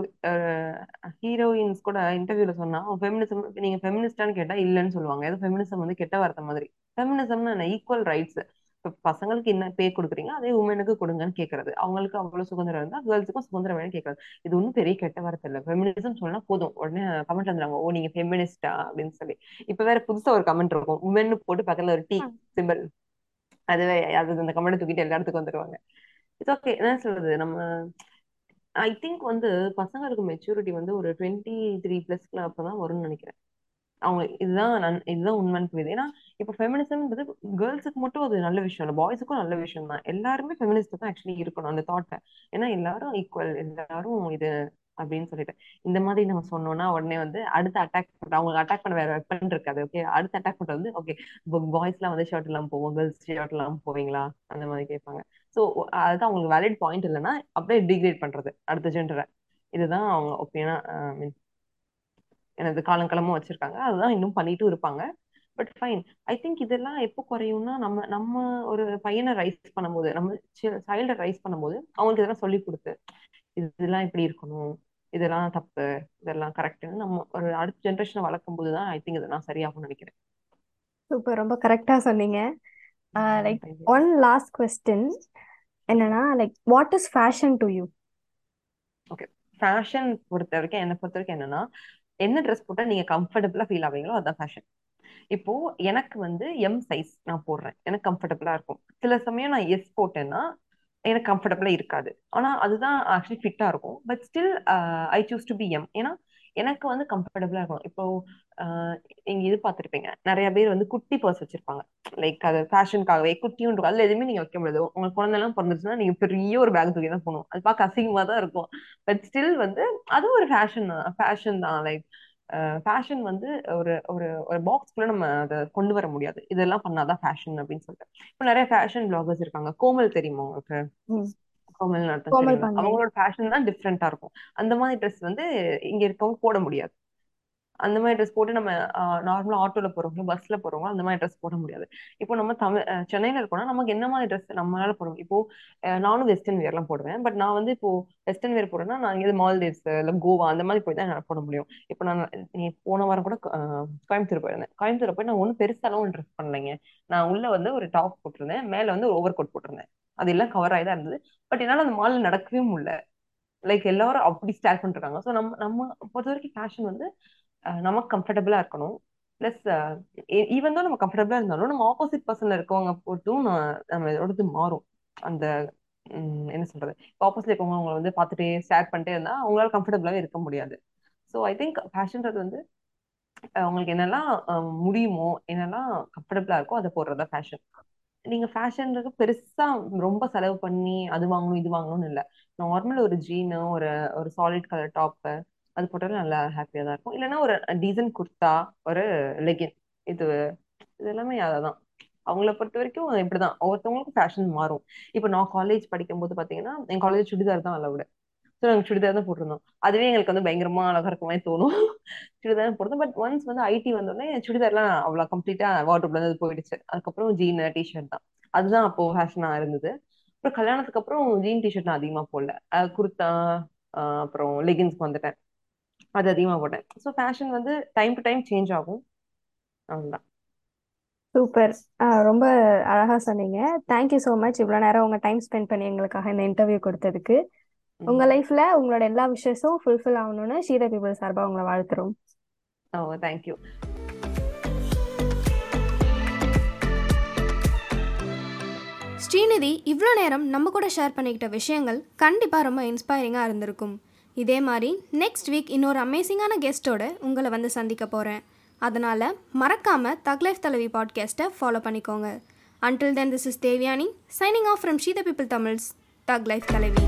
ஹீரோயின்ஸ் கூட இன்டர்வியூல சொன்னா ஃபெமினிசம் நீங்க ஃபெமினிஸ்டான்னு கேட்டா இல்லன்னு சொல்லுவாங்க. ஏதோ ஃபெமினிசம் வந்து கெட்ட வார்த்தை மாதிரி. ஃபெமினிசம்னா என்ன? ஈக்குவல் ரைட்ஸ் இப்ப பசங்களுக்கு என்ன பே கொடுக்குறீங்க அதே உமனுக்கு கொடுங்கன்னு கேக்குறது. அவங்களுக்கு அவ்வளவு சுதந்திரம் இருந்தா கேர்ள்ஸுக்கும் சுதந்திரம் வேணும் கேக்குறது. இது ஒன்றும் பெரிய கெட்ட வார்த்தை இல்ல. ஃபெமினிசம் சொன்னா போதும். உடனே கமெண்ட் வந்துடுறாங்க ஓ நீங்க ஃபெமினிஸ்டா அப்படின்னு சொல்லி. இப்ப வேற புதுசா ஒரு கமெண்ட் இருக்கும். உமன் போட்டு பக்கத்துல ஒரு டீ சிம்பிள் அதுவே அது அந்த கமெண்ட் தூக்கிட்டு எல்லா இடத்துக்கும் வந்துருவாங்க. இட்ஸ் ஓகே என்ன சொல்றது? நம்ம ஐ திங்க் வந்து பசங்களுக்கு மெச்சூரிட்டி வந்து ஒரு டுவெண்ட்டி த்ரீ பிளஸ்ல அப்பதான் வரும்னு நினைக்கிறேன். அவங்க இதுதான் இதுதான் உண்மைன்னு புரியுது. ஏன்னா இப்போ ஃபெமினிசம்ன்றது கேர்ள்ஸுக்கு மட்டும் அது நல்ல விஷயம் இல்லை பாய்ஸுக்கும் நல்ல விஷயம் தான். எல்லாருமே ஃபெமினிஸ்ட் தான் ஆக்சுவலி இருக்கணும் அந்த தாட்டை ஏன்னா எல்லாரும் ஈக்குவல் எல்லாரும் இது அப்படின்னு சொல்லிட்டு. இந்த மாதிரி நம்ம சொன்னோம்னா உடனே வந்து அடுத்த அட்டாக் பண்ற அவங்களுக்கு அட்டாக் பண்ண வேற வெப்பன் இருக்காது ஓகே அடுத்த அட்டாக் பண்றது வந்து ஓகே பாய்ஸ் எல்லாம் வந்து ஷர்ட் எல்லாம் போவோம் கேர்ள்ஸ் ஷர்ட் எல்லாம் போவீங்களா? அந்த மாதிரி கேட்பாங்க. ஸோ அதுதான் அவங்களுக்கு வேலிட் பாயிண்ட் இல்லைன்னா அப்படியே டிகிரேட் பண்றது அடுத்த ஜென்டரை இதுதான் அவங்க ஒப்பீனா மீன் எனது காலங்காலமும் வச்சிருக்காங்க. அதுதான் இன்னும் பண்ணிட்டும் இருப்பாங்க. பட் ஃபைன் ஐ திங்க் இதெல்லாம் எப்போ குறையும்னா நம்ம நம்ம ஒரு பையனை ரைஸ் பண்ணும்போது நம்ம சைல்டை ரைஸ் பண்ணும்போது அவங்களுக்கு இதெல்லாம் சொல்லி கொடுத்து இதெல்லாம் இப்படி இருக்கணும். இதெல்லாம் தப்பு. இதெல்லாம் கரெக்ட்னு நம்ம ஒரு அடுத்த ஜென்ரேஷனை வளர்க்கும் போது தான் ஐ திங்க் இதெல்லாம் சரியாகும்னு நினைக்கிறேன். சூப்பர் ரொம்ப கரெக்டாக சொன்னீங்க. லைக். ஒன் லாஸ்ட் கொஸ்டின் என்னன்னா like what is fashion to you fashion பொறுத்த வரைக்கும் என்னை பொறுத்த வரைக்கும் என்னன்னா என்ன ட்ரெஸ் போட்டா நீங்க கம்ஃபர்டபுளா ஃபீல் ஆவீங்களோ அதான் ஃபேஷன் இப்போ எனக்கு வந்து எம் சைஸ் நான் போடுறேன். எனக்கு கம்ஃபர்டபுளா இருக்கும். சில சமயம் நான் எஸ் போட்டேன்னா எனக்கு கம்ஃபர்டபுளா இருக்காது. ஆனா அதுதான் ஆக்சுவலி ஃபிட்டா இருக்கும். But still I choose to be um ஏன்னா எனக்கு வந்து கம்ஃபர்டபுளா இருக்கும். இப்போ நீங்க இது பார்த்திருப்பீங்க நிறைய பேர் வந்து குட்டி பர்ஸ் வச்சிருப்பாங்க. லைக் அது ஃபேஷனுக்காகவே குட்டியும் அதுல எதுவுமே நீங்க வைக்க முடியாது. உங்களுக்கு குழந்தை எல்லாம் பிறந்துச்சுன்னா நீங்க பெரிய ஒரு பேக் தூக்கி தான் போகணும். அது பார்க்க அசிங்கமா தான் இருக்கும். பட் ஸ்டில் வந்து அதுவும் ஒரு ஃபேஷன் தான். ஃபேஷன் தான். லைக் ஃபேஷன் வந்து ஒரு ஒரு ஒரு பாக்ஸ்குள்ள நம்ம அதை கொண்டு வர முடியாது. இதெல்லாம் பண்ணாதான் ஃபேஷன் அப்படின்னு சொல்லிட்டு. இப்போ நிறைய ஃபேஷன் பிளாகர்ஸ் இருக்காங்க. கோமல் தெரியுமா உங்களுக்கு. கோமல் பாண்டியன். அவங்களோட ஃபேஷன் தான் டிஃப்ரெண்டா இருக்கும். அந்த மாதிரி ட்ரெஸ் வந்து இங்க இருக்கவங்க போட முடியாது. அந்த மாதிரி ட்ரெஸ் போட்டு நம்ம நார்மலா ஆட்டோல போறவங்க பஸ்ல போறவங்களோ அந்த மாதிரி ட்ரெஸ் போட முடியாது. இப்போ நம்ம தமிழ் சென்னையில இருக்கோம்னா நமக்கு என்ன மாதிரி ட்ரெஸ் நம்மளால போட முடியும்? இப்போ நானும் வெஸ்டர்ன் வேர்லாம் போடுவேன். பட் நான் வந்து இப்போ வெஸ்டர்ன் வேர் போடுறேன்னா நான் இங்கே மால்தீவ்ஸ் இல்ல கோவா அந்த மாதிரி போய் தான் என்னால போட முடியும். இப்போ நான் நீ போன வாரம் கூட கோயம்புத்தூர் போயிருந்தேன். கோயம்புத்தூர் போய் நான் ஒன்றும் பெருசாலும் ட்ரெஸ் பண்ணலைங்க. நான் உள்ள வந்து ஒரு டாப் போட்டிருந்தேன். மேல வந்து ஒரு ஓவர் கோட் போட்டிருந்தேன். அது எல்லாம் கவர் ஆகி தான் இருந்தது. பட் என்னால அந்த மால்ல நடக்கவே முடியல. லைக் எல்லாரும் அப்படி ஸ்டார்ட் பண்ணிருக்காங்க ஸோ நம்ம நம்ம பொறுத்த வரைக்கும் ஃபேஷன் வந்து நமக்கு கம்ஃபர்டபுளா இருக்கணும். ப்ளஸ் ஈவன் தான் நம்ம கம்ஃபர்டபுளா இருந்தாலும் நம்ம ஆப்போசிட் பர்சன்ல இருக்கவங்க பொறுத்தும் நம்ம இதோடது மாறும். அந்த என்ன சொல்றது? ஆப்போசிட்ல இருக்கவங்க அவங்களை வந்து பார்த்துட்டே ஷேர் பண்ணிட்டே இருந்தா அவங்களால கம்ஃபர்டபுளாவே இருக்க முடியாது. ஸோ ஐ திங்க் ஃபேஷன்றது வந்து உங்களுக்கு என்னெல்லாம் முடியுமோ என்னெல்லாம் கம்ஃபர்டபுளா இருக்கோ அதை போடுறதா ஃபேஷன் நீங்க ஃபேஷன்றது பெருசா ரொம்ப செலவு பண்ணி அது வாங்கணும் இது வாங்கணும்னு இல்லை. நார்மல் ஒரு ஜீனு ஒரு ஒரு சாலிட் கலர் டாப்பு அது போட்டாலும் நல்லா ஹாப்பியா தான் இருக்கும். இல்லைன்னா ஒரு டீசன்ட் குர்தா ஒரு லெகின் இது இது எல்லாமே அதான். அவங்கள பொறுத்த வரைக்கும் இப்படிதான். ஒவ்வொருத்தவங்களுக்கும் ஃபேஷன் மாறும். இப்போ நான் காலேஜ் படிக்கும்போது பாத்தீங்கன்னா என் காலேஜ் சுடிதார் தான் அலவுடு ஸோ நாங்கள் சுடிதார் தான் போட்டிருந்தோம். அதுவே எங்களுக்கு வந்து பயங்கரமா அழகா இருக்க மாதிரி தோணும். சுடிதார் போட்டிருந்தோம். பட் ஒன்ஸ் வந்து ஐடி வந்தோடனே சுடிதார்லாம் அவ்வளோ கம்ப்ளீட்டா வாட்ரூப்ல இருந்து போயிடுச்சு. அதுக்கப்புறம் ஜீன் டிஷர்ட் தான். அதுதான் அப்போ ஃபேஷனா இருந்தது. அப்புறம் கல்யாணத்துக்கு அப்புறம் ஜீன் டிஷர்ட் நான் அதிகமா போடல. குர்த்தா குர்தா அப்புறம் லெகின்ஸ்க்கு வந்துட்டேன். அது அதிகமா போட்டேன். ஸோ ஃபேஷன் வந்து டைம் டு டைம் சேஞ்ச் ஆகும். அவ்வளோதான் சூப்பர். ரொம்ப அழகாக சொன்னீங்க. தேங்க்யூ ஸோ மச் இவ்வளோ நேரம் உங்கள் டைம் ஸ்பெண்ட் பண்ணி எங்களுக்காக இந்த இன்டர்வியூ கொடுத்ததுக்கு. உங்கள் லைஃப்பில் உங்களோட எல்லா விஷயமும் ஃபுல்ஃபில் ஆகணும்னு ஷீதா பீப்புள் சார்பாக உங்களை வாழ்த்துறோம். ஓ தேங்க்யூ ஸ்ரீநிதி இவ்வளோ நேரம் நம்ம கூட ஷேர் பண்ணிக்கிட்ட விஷயங்கள் கண்டிப்பாக ரொம்ப இன்ஸ்பைரிங்காக இருந்திருக்கும். இதே மாதிரி நெக்ஸ்ட் வீக் இன்னொரு அமேசிங்கான கெஸ்ட்டோடு உங்களை வந்து சந்திக்க போகிறேன் அதனால் மறக்காமல் தக்லைஃப் தலைவி பாட்காஸ்ட்டை ஃபாலோ பண்ணிக்கோங்க. Until then this is Devyani signing off from she the people Tamils thug life Thalaivi